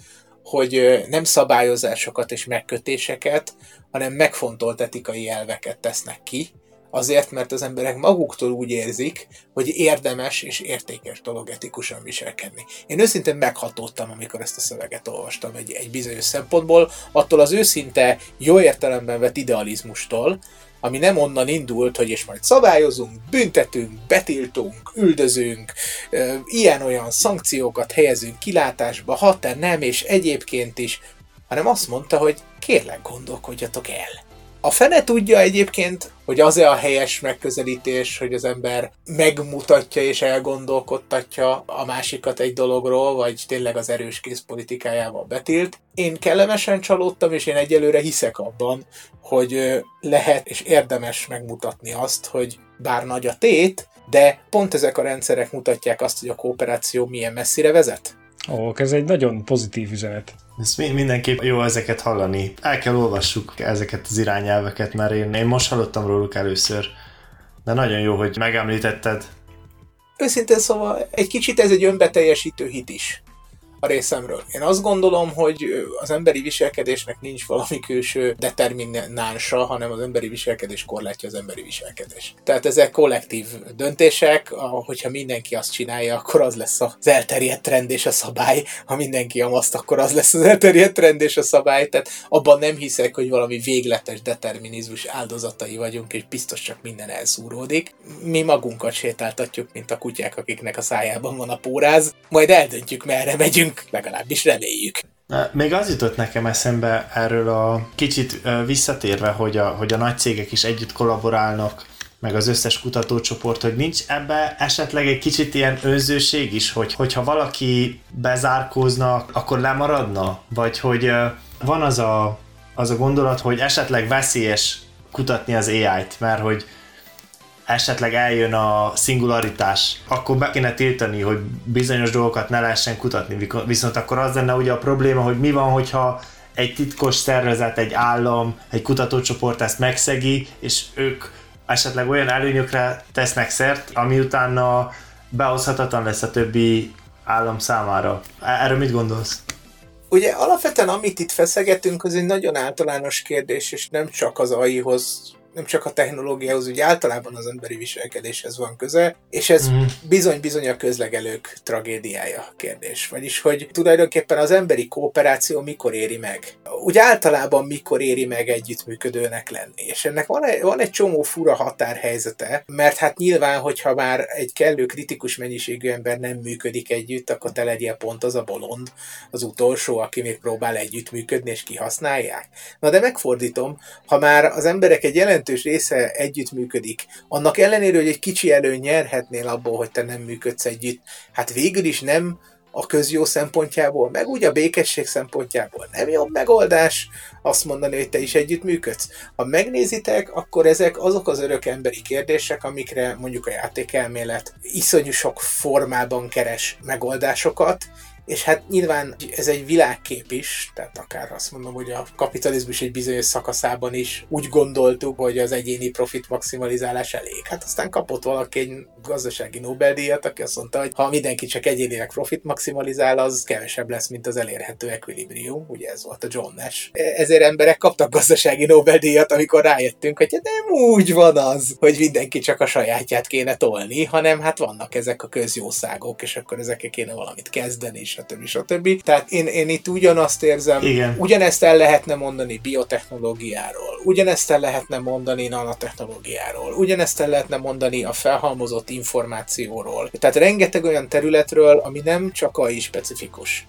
hogy nem szabályozásokat és megkötéseket, hanem megfontolt etikai elveket tesznek ki, azért, mert az emberek maguktól úgy érzik, hogy érdemes és értékes dolog etikusan viselkedni. Én őszintén meghatódtam, amikor ezt a szöveget olvastam egy, egy bizonyos szempontból, attól az őszinte, jó értelemben vett idealizmustól, ami nem onnan indult, hogy és majd szabályozunk, büntetünk, betiltunk, üldözünk, ilyen-olyan szankciókat helyezünk kilátásba, ha te nem, és egyébként is, hanem azt mondta, hogy kérlek gondolkodjatok el. A fene tudja egyébként, hogy az-e a helyes megközelítés, hogy az ember megmutatja és elgondolkodtatja a másikat egy dologról, vagy tényleg az erős kész politikájával betilt. Én kellemesen csalódtam, és én egyelőre hiszek abban, hogy lehet és érdemes megmutatni azt, hogy bár nagy a tét, de pont ezek a rendszerek mutatják azt, hogy a kooperáció milyen messzire vezet. Ó, ez egy nagyon pozitív üzenet. Ez mindenképp jó ezeket hallani. El kell olvassuk ezeket az irányelveket, mert én, én most hallottam róluk először. De nagyon jó, hogy megemlítetted. Őszintén szóval egy kicsit ez egy önbeteljesítő hit is a részemről. Én azt gondolom, hogy az emberi viselkedésnek nincs valami külső determinánsa, hanem az emberi viselkedés korlátja az emberi viselkedés. Tehát ezek kollektív döntések, hogyha mindenki azt csinálja, akkor az lesz az elterjedt trend és a szabály, ha mindenki amaszt, akkor az lesz az elterjedt trend és a szabály, tehát abban nem hiszek, hogy valami végletes determinizmus áldozatai vagyunk, és biztos csak minden elszúródik. Mi magunkat sétáltatjuk, mint a kutyák, akiknek a szájában van a póráz, majd eldöntjük, merre megyünk, reméljük, legalábbis reméljük. Még az jutott nekem eszembe erről a kicsit visszatérve, hogy a, hogy a nagy cégek is együtt kollaborálnak, meg az összes kutatócsoport, hogy nincs ebbe esetleg egy kicsit ilyen önzőség is, hogy hogyha valaki bezárkózna, akkor lemaradna? Vagy hogy van az a, az a gondolat, hogy esetleg veszélyes kutatni az AI-t, mert hogy esetleg eljön a szingularitás, akkor be kéne tiltani, hogy bizonyos dolgokat ne lehessen kutatni. Viszont akkor az lenne ugye a probléma, hogy mi van, hogyha egy titkos szervezet, egy állam, egy kutatócsoport ezt megszegi, és ők esetleg olyan előnyökre tesznek szert, ami utána behozhatatlan lesz a többi állam számára. E-, erről mit gondolsz? Ugye alapvetően amit itt feszegetünk, az egy nagyon általános kérdés, és nem csak az AI-hoz nem csak a technológiához, úgy általában az emberi viselkedéshez van köze, és ez mm. bizony-bizony a közlegelők tragédiája kérdés. Vagyis, hogy tulajdonképpen az emberi kooperáció mikor éri meg. Úgy általában mikor éri meg együttműködőnek lenni. És ennek van egy, van egy csomó fura határhelyzete, mert hát nyilván, hogyha már egy kellő kritikus mennyiségű ember nem működik együtt, akkor te legyél pont az a bolond, az utolsó, aki még próbál együttműködni, és kihasználják. Na de megfordítom, ha már az emberek egy jelentős jelentős része együttműködik, annak ellenére, hogy egy kicsi előny nyerhetnél abból, hogy te nem működsz együtt, hát végül is nem a közjó szempontjából, meg úgy a békesség szempontjából nem jobb megoldás azt mondani, hogy te is együttműködsz. Ha megnézitek, akkor ezek azok az örök emberi kérdések, amikre mondjuk a játékelmélet iszonyú sok formában keres megoldásokat, és hát nyilván ez egy világkép is, tehát akár azt mondom, hogy a kapitalizmus egy bizonyos szakaszában is úgy gondoltuk, hogy az egyéni profit maximalizálás elég. Hát aztán kapott valaki egy gazdasági Nobel-díjat, aki azt mondta, hogy ha mindenki csak egyénileg profit maximalizál, az kevesebb lesz, mint az elérhető equilibrium, ugye ez volt a John Nash. Ezért emberek kaptak gazdasági Nobel-díjat, amikor rájöttünk, hogy hát nem úgy van az, hogy mindenki csak a sajátját kéne tolni, hanem hát vannak ezek a közjószágok, és akkor ezekkel kéne valamit kezdeni, és stb. stb. Tehát én, én itt ugyanazt érzem, Igen. ugyanezt el lehetne mondani biotechnológiáról, ugyanezt el lehetne mondani nanotechnológiáról, ugyanezt el lehetne mondani a felhalmozott információról. Tehát rengeteg olyan területről, ami nem csak a specifikus.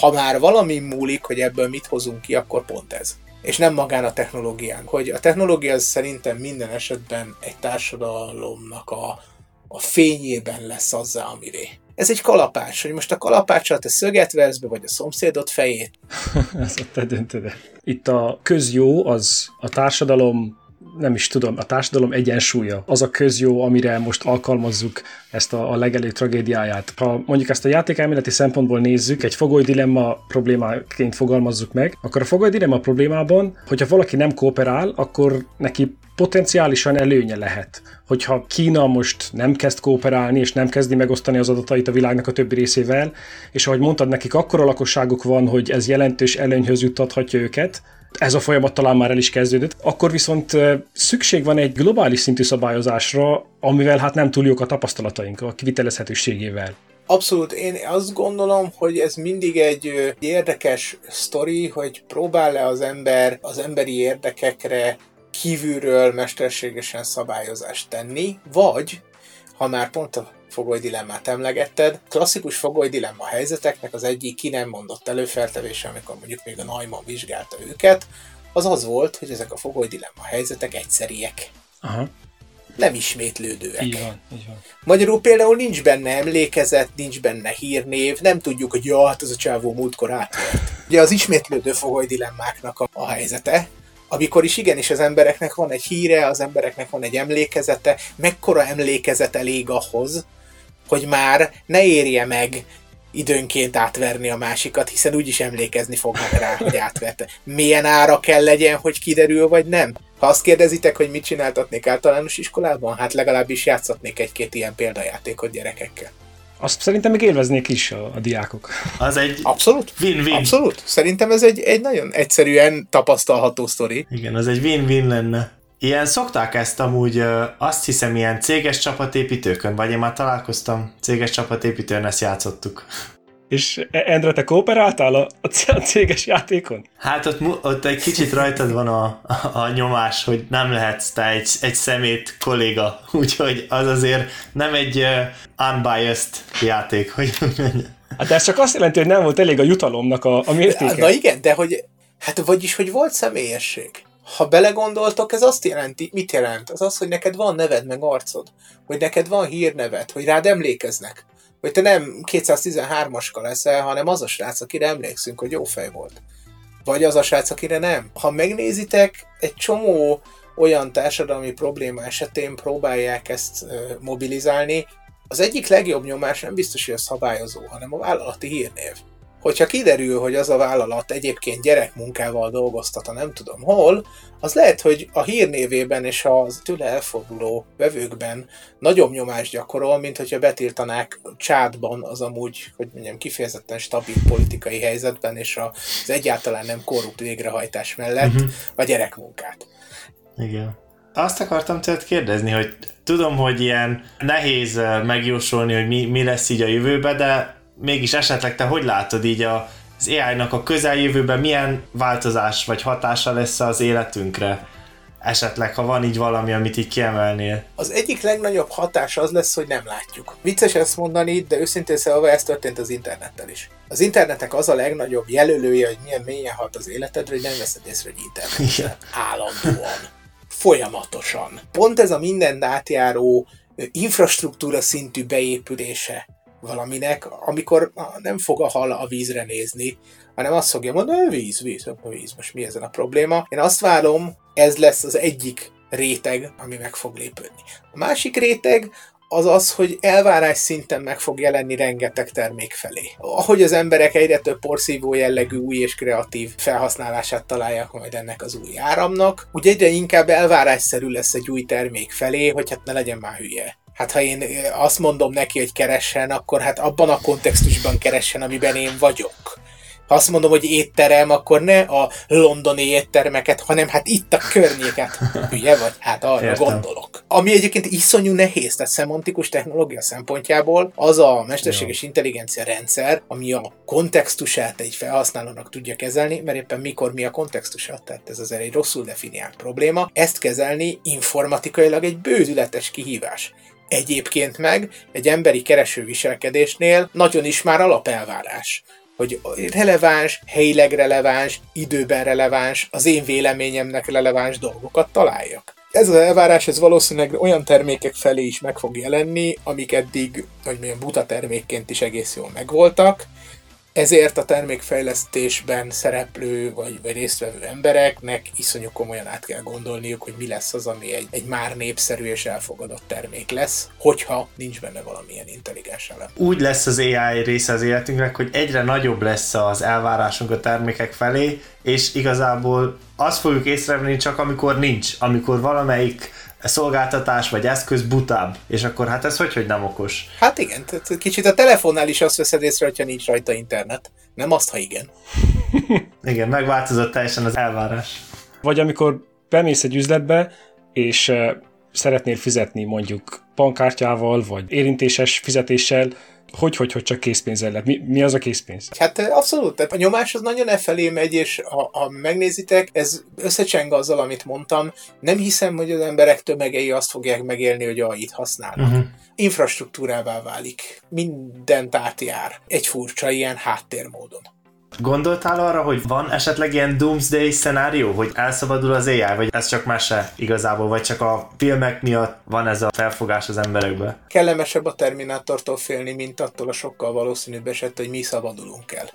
Ha már valami múlik, hogy ebből mit hozunk ki, akkor pont ez és nem magán a technológián. Hogy a technológia az szerintem minden esetben egy társadalomnak a, a fényében lesz azzá, amiré. Ez egy kalapács, hogy most a kalapáccsal te szöget vesz be, vagy a szomszédot fejét. Ez a te döntöd. Itt a közjó az a társadalom nem is tudom, a társadalom egyensúlya, az a közjó, amire most alkalmazzuk ezt a, a legelő tragédiáját. Ha mondjuk ezt a játékelméleti szempontból nézzük, egy fogoly dilemma problémáként fogalmazzuk meg, akkor a fogoly dilemma problémában, hogyha valaki nem kooperál, akkor neki potenciálisan előnye lehet. Hogyha Kína most nem kezd kooperálni, és nem kezdi megosztani az adatait a világnak a többi részével, és ahogy mondtad, nekik akkora lakosságuk van, hogy ez jelentős előnyhöz juttathatja őket, ez a folyamat talán már el is kezdődött, akkor viszont szükség van egy globális szintű szabályozásra, amivel hát nem túl jók a tapasztalataink a kivitelezhetőségével. Abszolút, én azt gondolom, hogy ez mindig egy, érdekes sztori, hogy próbál-e az ember az emberi érdekekre kívülről mesterségesen szabályozást tenni, vagy ha már pont a fogoly dilemmát emlegetted, klasszikus fogoly dilemma helyzeteknek az egyik ki nem mondott előfeltevése, amikor mondjuk még a Neumann vizsgálta őket, az az volt, hogy ezek a fogoly dilemma helyzetek egyszeriek. Aha. Nem ismétlődőek. Így van, így van. Magyarul például nincs benne emlékezet, nincs benne hírnév, nem tudjuk, hogy ja, hát ez a csávó múltkor átvert. Ugye az ismétlődő fogoly dilemmáknak a, a helyzete, amikor is igenis az embereknek van egy híre, az embereknek van egy emlékezete, mekkora emlékezet elég ahhoz, hogy már ne érje meg időnként átverni a másikat, hiszen úgyis emlékezni fognak rá, hogy átverte. Milyen ára kell legyen, hogy kiderül, vagy nem? Ha azt kérdezitek, hogy mit csináltatnék általános iskolában, hát legalábbis játszatnék egy-két ilyen példajátékot gyerekekkel. Azt szerintem még élveznék is a, a diákok. Az egy Abszolút. win-win. Abszolút. Szerintem ez egy, egy nagyon egyszerűen tapasztalható sztori. Igen, az egy win-win lenne. Ilyen szokták ezt amúgy, azt hiszem, ilyen céges csapatépítőkön, vagy én már találkoztam, céges csapatépítőn ezt játszottuk. És E- Endre, te kooperáltál a, a céges játékon? Hát ott, ott egy kicsit rajtad van a, a, a nyomás, hogy nem lehetsz te egy, egy szemét kolléga, úgyhogy az azért nem egy uh, unbiased játék, hogy. Hát ez csak azt jelenti, hogy nem volt elég a jutalomnak a, a mértéke. Na igen, de hogy, hát vagyis, hogy volt személyesség. Ha belegondoltok, ez azt jelenti, mit jelent? Az az, hogy neked van neved, meg arcod. Hogy neked van hírneved, hogy rád emlékeznek. Hogy te nem 213-aska leszel, hanem az a srác, akire emlékszünk, hogy jó fej volt. Vagy az a srác, akire nem. Ha megnézitek, egy csomó olyan társadalmi probléma esetén próbálják ezt mobilizálni. Az egyik legjobb nyomás nem biztos, hogy a szabályozó, hanem a vállalati hírnév. Hogyha kiderül, hogy az a vállalat egyébként gyerekmunkával dolgoztat, a nem tudom hol, az lehet, hogy a hírnévében és az tőle elforduló vevőkben nagyobb nyomást gyakorol, mint hogyha betiltanák csádban az amúgy, hogy mondjam, kifejezetten stabil politikai helyzetben és az egyáltalán nem korrupt végrehajtás mellett uh-huh. a gyerekmunkát. Igen. Azt akartam tőled kérdezni, hogy tudom, hogy ilyen nehéz megjósolni, hogy mi, mi lesz így a jövőben, de mégis esetleg te hogy látod így a, az AI-nak a közeljövőben milyen változás vagy hatása lesz az életünkre? Esetleg, ha van így valami, amit így kiemelnél. Az egyik legnagyobb hatás az lesz, hogy nem látjuk. Vicces ezt mondani, de őszintén szólva ez történt az internettel is. Az internetnek az a legnagyobb jelölője, hogy milyen mélyen hat az életedre, hogy nem veszed észre, hogy internet. Igen. Állandóan. Folyamatosan. Pont ez a mindent átjáró infrastruktúra szintű beépülése valaminek, amikor nem fog a hal a vízre nézni, hanem azt fogja mondani, víz, víz, a víz, most mi ezen a probléma. Én azt várom, ez lesz az egyik réteg, ami meg fog lépődni. A másik réteg az az, hogy elvárás szinten meg fog jelenni rengeteg termék felé. Ahogy az emberek egyre több porszívó jellegű új és kreatív felhasználását találják majd ennek az új áramnak, úgy egyre inkább elvárásszerű lesz egy új termék felé, hogy hát ne legyen már hülye. Hát ha én azt mondom neki, hogy keressen, akkor hát abban a kontextusban keressen, amiben én vagyok ha azt mondom, hogy étterem, akkor ne a londoni éttermeket, hanem hát itt a környéket. Hülye vagy? Hát arra Értem. gondolok. Ami egyébként iszonyú nehéz, tehát szemantikus technológia szempontjából az a mesterséges intelligencia rendszer, ami a kontextusát egy felhasználónak tudja kezelni, mert éppen mikor mi a kontextusa, tehát ez az egy rosszul definiált probléma. Ezt kezelni informatikailag egy bődületes kihívás. Egyébként meg egy emberi kereső viselkedésnél nagyon is már alapelvárás hogy releváns, helyileg releváns, időben releváns, az én véleményemnek releváns dolgokat találjak. Ez az elvárás, ez valószínűleg olyan termékek felé is meg fog jelenni, amik eddig, hogy milyen buta termékként is egész jól megvoltak, ezért a termékfejlesztésben szereplő vagy, vagy résztvevő embereknek iszonyú komolyan át kell gondolniuk, hogy mi lesz az, ami egy, egy már népszerű és elfogadott termék lesz, hogyha nincs benne valamilyen intelligens elem. Úgy lesz az AI része az életünknek, hogy egyre nagyobb lesz az elvárásunk a termékek felé, és igazából azt fogjuk észrevenni csak amikor nincs, amikor valamelyik szolgáltatás vagy eszköz butább, és akkor hát ez hogy, hogy nem okos? Hát igen, kicsit a telefonnál is azt veszed észre, hogyha nincs rajta internet. Nem azt, ha igen. igen, megváltozott teljesen az elvárás. Vagy amikor bemész egy üzletbe, és szeretnél fizetni mondjuk bankkártyával, vagy érintéses fizetéssel, hogy, hogy, hogy csak készpénzzel lett? Mi, mi az a készpénz? Hát abszolút, tehát a nyomás az nagyon e felé megy, és ha, ha megnézitek, ez összecseng azzal, amit mondtam. Nem hiszem, hogy az emberek tömegei azt fogják megélni, hogy AI-t használnak. Uh-huh. Infrastruktúrává válik. Mindent átjár. Egy furcsa ilyen háttérmódon. Gondoltál arra, hogy van esetleg ilyen doomsday szenárió, hogy elszabadul az AI, vagy ez csak mese igazából, vagy csak a filmek miatt van ez a felfogás az emberekbe? Kellemesebb a Terminátortól félni, mint attól a sokkal valószínűbb eset, hogy mi szabadulunk el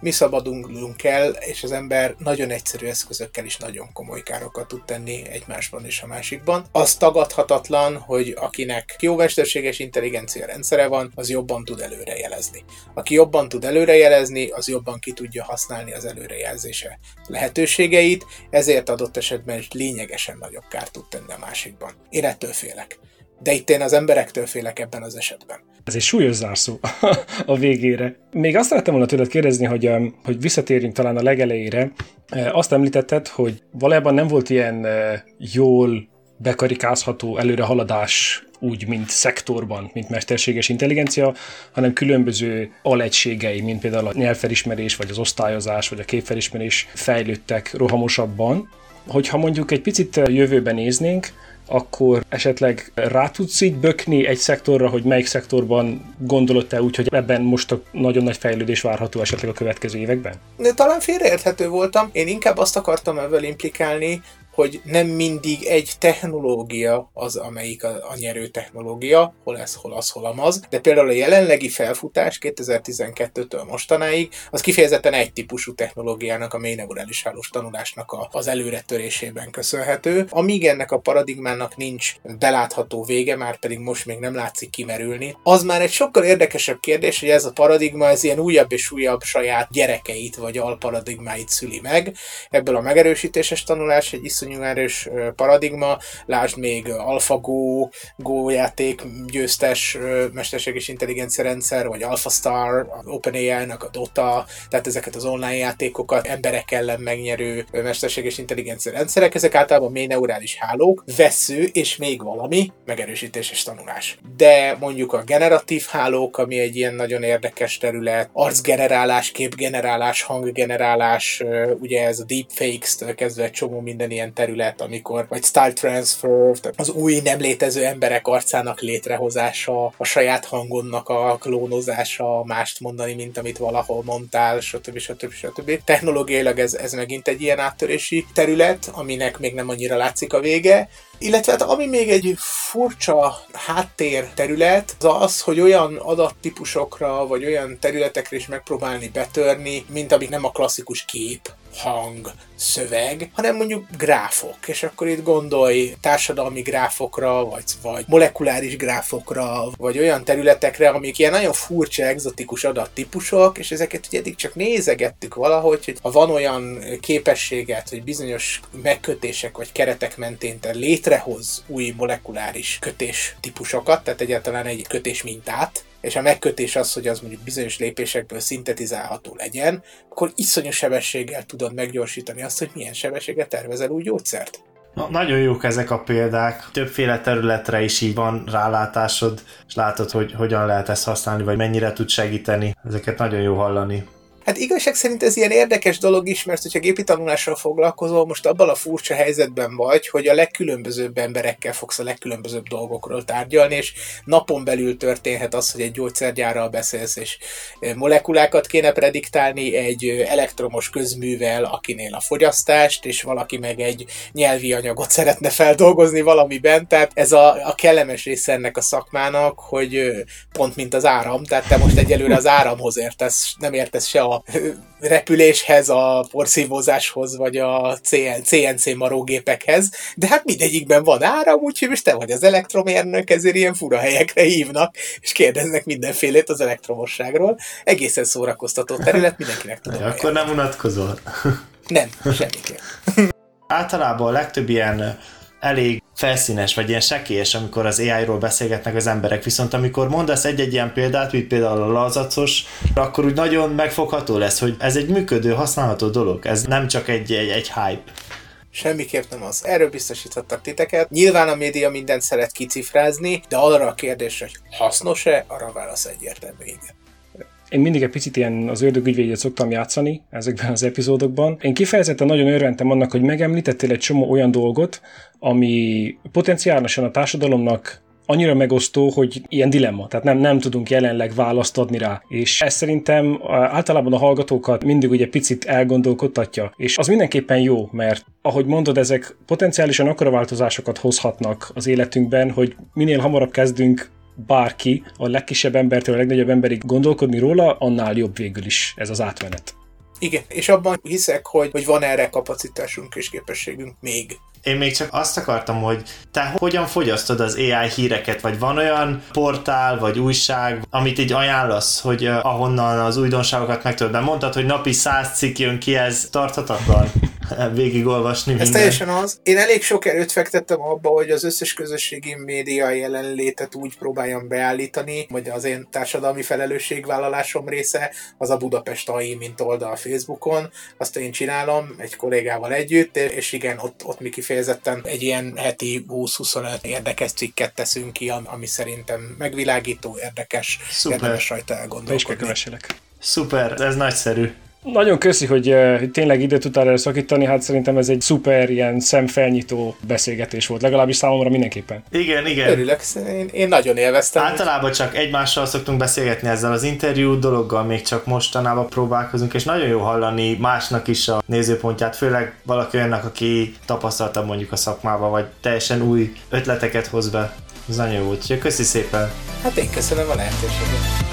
mi szabadulunk el, és az ember nagyon egyszerű eszközökkel is nagyon komoly károkat tud tenni egymásban és a másikban. Az tagadhatatlan, hogy akinek jó mesterséges intelligencia rendszere van, az jobban tud előrejelezni. Aki jobban tud előrejelezni, az jobban ki tudja használni az előrejelzése lehetőségeit, ezért adott esetben is lényegesen nagyobb kárt tud tenni a másikban. Én ettől félek. De itt én az emberektől félek ebben az esetben. Ez egy súlyos zárszó a végére. Még azt szerettem volna tőled kérdezni, hogy, um, hogy visszatérjünk talán a legelejére. Uh, azt említetted, hogy valójában nem volt ilyen uh, jól bekarikázható előrehaladás úgy, mint szektorban, mint mesterséges intelligencia, hanem különböző alegységei, mint például a nyelvfelismerés, vagy az osztályozás, vagy a képfelismerés fejlődtek rohamosabban. Hogyha mondjuk egy picit jövőben néznénk, akkor esetleg rá tudsz így bökni egy szektorra, hogy melyik szektorban gondolod te úgy, hogy ebben most a nagyon nagy fejlődés várható esetleg a következő években? De talán félreérthető voltam. Én inkább azt akartam ebből implikálni, hogy nem mindig egy technológia az, amelyik a, a nyerő technológia, hol ez, hol az, hol amaz, de például a jelenlegi felfutás 2012-től mostanáig az kifejezetten egy típusú technológiának, a mély neurális hálós tanulásnak a, az előretörésében köszönhető. Amíg ennek a paradigmának nincs belátható vége, már pedig most még nem látszik kimerülni, az már egy sokkal érdekesebb kérdés, hogy ez a paradigma ez ilyen újabb és újabb saját gyerekeit vagy alparadigmáit szüli meg. Ebből a megerősítéses tanulás egy iszonyú iszonyú erős paradigma, lásd még AlphaGo, Go játék győztes mesterséges intelligencia rendszer, vagy AlphaStar, OpenAI-nak a Dota, tehát ezeket az online játékokat emberek ellen megnyerő mesterséges intelligencia rendszerek, ezek általában mély neurális hálók, vesző és még valami megerősítéses tanulás. De mondjuk a generatív hálók, ami egy ilyen nagyon érdekes terület, arcgenerálás, képgenerálás, hanggenerálás, ugye ez a deepfakes-től kezdve egy csomó minden ilyen terület, amikor, vagy style transfer, tehát az új nem létező emberek arcának létrehozása, a saját hangonnak a klónozása, mást mondani, mint amit valahol mondtál, stb. stb. stb. Technológiailag ez, ez megint egy ilyen áttörési terület, aminek még nem annyira látszik a vége, illetve hát ami még egy furcsa háttér terület, az az, hogy olyan adattípusokra, vagy olyan területekre is megpróbálni betörni, mint amik nem a klasszikus kép, hang, szöveg, hanem mondjuk gráfok, és akkor itt gondolj társadalmi gráfokra, vagy, vagy molekuláris gráfokra, vagy olyan területekre, amik ilyen nagyon furcsa, egzotikus adattípusok, és ezeket ugye eddig csak nézegettük valahogy, hogy ha van olyan képességet, hogy bizonyos megkötések vagy keretek mentén te létrehoz új molekuláris kötés típusokat, tehát egyáltalán egy kötés mintát, és a megkötés az, hogy az mondjuk bizonyos lépésekből szintetizálható legyen, akkor iszonyú sebességgel tudod meggyorsítani azt, hogy milyen sebességgel tervezel új gyógyszert. Na, nagyon jók ezek a példák. Többféle területre is így van rálátásod, és látod, hogy hogyan lehet ezt használni, vagy mennyire tud segíteni. Ezeket nagyon jó hallani. Hát igazság szerint ez ilyen érdekes dolog is, mert hogyha gépi tanulással foglalkozol, most abban a furcsa helyzetben vagy, hogy a legkülönbözőbb emberekkel fogsz a legkülönbözőbb dolgokról tárgyalni, és napon belül történhet az, hogy egy gyógyszergyárral beszélsz, és molekulákat kéne prediktálni egy elektromos közművel, akinél a fogyasztást, és valaki meg egy nyelvi anyagot szeretne feldolgozni valamiben, tehát ez a, a kellemes része ennek a szakmának, hogy pont mint az áram, tehát te most egyelőre az áramhoz értesz, nem értesz se a repüléshez, a porszívózáshoz, vagy a CNC marógépekhez, de hát mindegyikben van áram, úgyhogy most te vagy az elektromérnök, ezért ilyen fura helyekre hívnak, és kérdeznek mindenfélét az elektromosságról. Egészen szórakoztató terület, mindenkinek tudom. Ja, akkor nem unatkozol? Nem, semmiképp. Általában a legtöbb ilyen elég felszínes, vagy ilyen sekélyes, amikor az AI-ról beszélgetnek az emberek, viszont amikor mondasz egy-egy ilyen példát, mint például a lazacos, akkor úgy nagyon megfogható lesz, hogy ez egy működő, használható dolog, ez nem csak egy, egy, egy hype. Semmiképp nem az. Erről biztosítottak titeket. Nyilván a média mindent szeret kicifrázni, de arra a kérdésre, hogy hasznos-e, arra válasz egyértelmű igen. Én mindig egy picit ilyen az ördögügyvédjét szoktam játszani ezekben az epizódokban. Én kifejezetten nagyon örventem annak, hogy megemlítettél egy csomó olyan dolgot, ami potenciálisan a társadalomnak annyira megosztó, hogy ilyen dilemma, tehát nem, nem tudunk jelenleg választ adni rá. És ez szerintem általában a hallgatókat mindig ugye picit elgondolkodtatja, és az mindenképpen jó, mert ahogy mondod, ezek potenciálisan akkora változásokat hozhatnak az életünkben, hogy minél hamarabb kezdünk bárki, a legkisebb embertől a legnagyobb emberig gondolkodni róla, annál jobb végül is ez az átmenet. Igen, és abban hiszek, hogy, hogy van erre kapacitásunk és képességünk még. Én még csak azt akartam, hogy te hogyan fogyasztod az AI híreket, vagy van olyan portál, vagy újság, amit így ajánlasz, hogy uh, ahonnan az újdonságokat meg tudod. Mondtad, hogy napi száz cikk jön ki, ez tarthatatlan végigolvasni Ez teljesen az. Én elég sok erőt fektettem abba, hogy az összes közösségi média jelenlétet úgy próbáljam beállítani, hogy az én társadalmi felelősségvállalásom része az a Budapest AI, mint oldal Facebookon. Azt én csinálom egy kollégával együtt, és igen, ott, ott mi kifejezetten egy ilyen heti 20-25 érdekes cikket teszünk ki, ami szerintem megvilágító, érdekes, Szuper. érdemes rajta elgondolkodni. Szuper, ez nagyszerű. Nagyon köszi, hogy, hogy tényleg időt tudtál erre szakítani, hát szerintem ez egy szuper ilyen szemfelnyitó beszélgetés volt, legalábbis számomra mindenképpen. Igen, igen. Örülök, én, én nagyon élveztem. Általában csak egymással szoktunk beszélgetni ezzel az interjú dologgal, még csak mostanában próbálkozunk, és nagyon jó hallani másnak is a nézőpontját, főleg valaki olyannak, aki tapasztalta mondjuk a szakmába, vagy teljesen új ötleteket hoz be. Ez nagyon jó volt, köszi szépen. Hát én köszönöm a lehetőséget.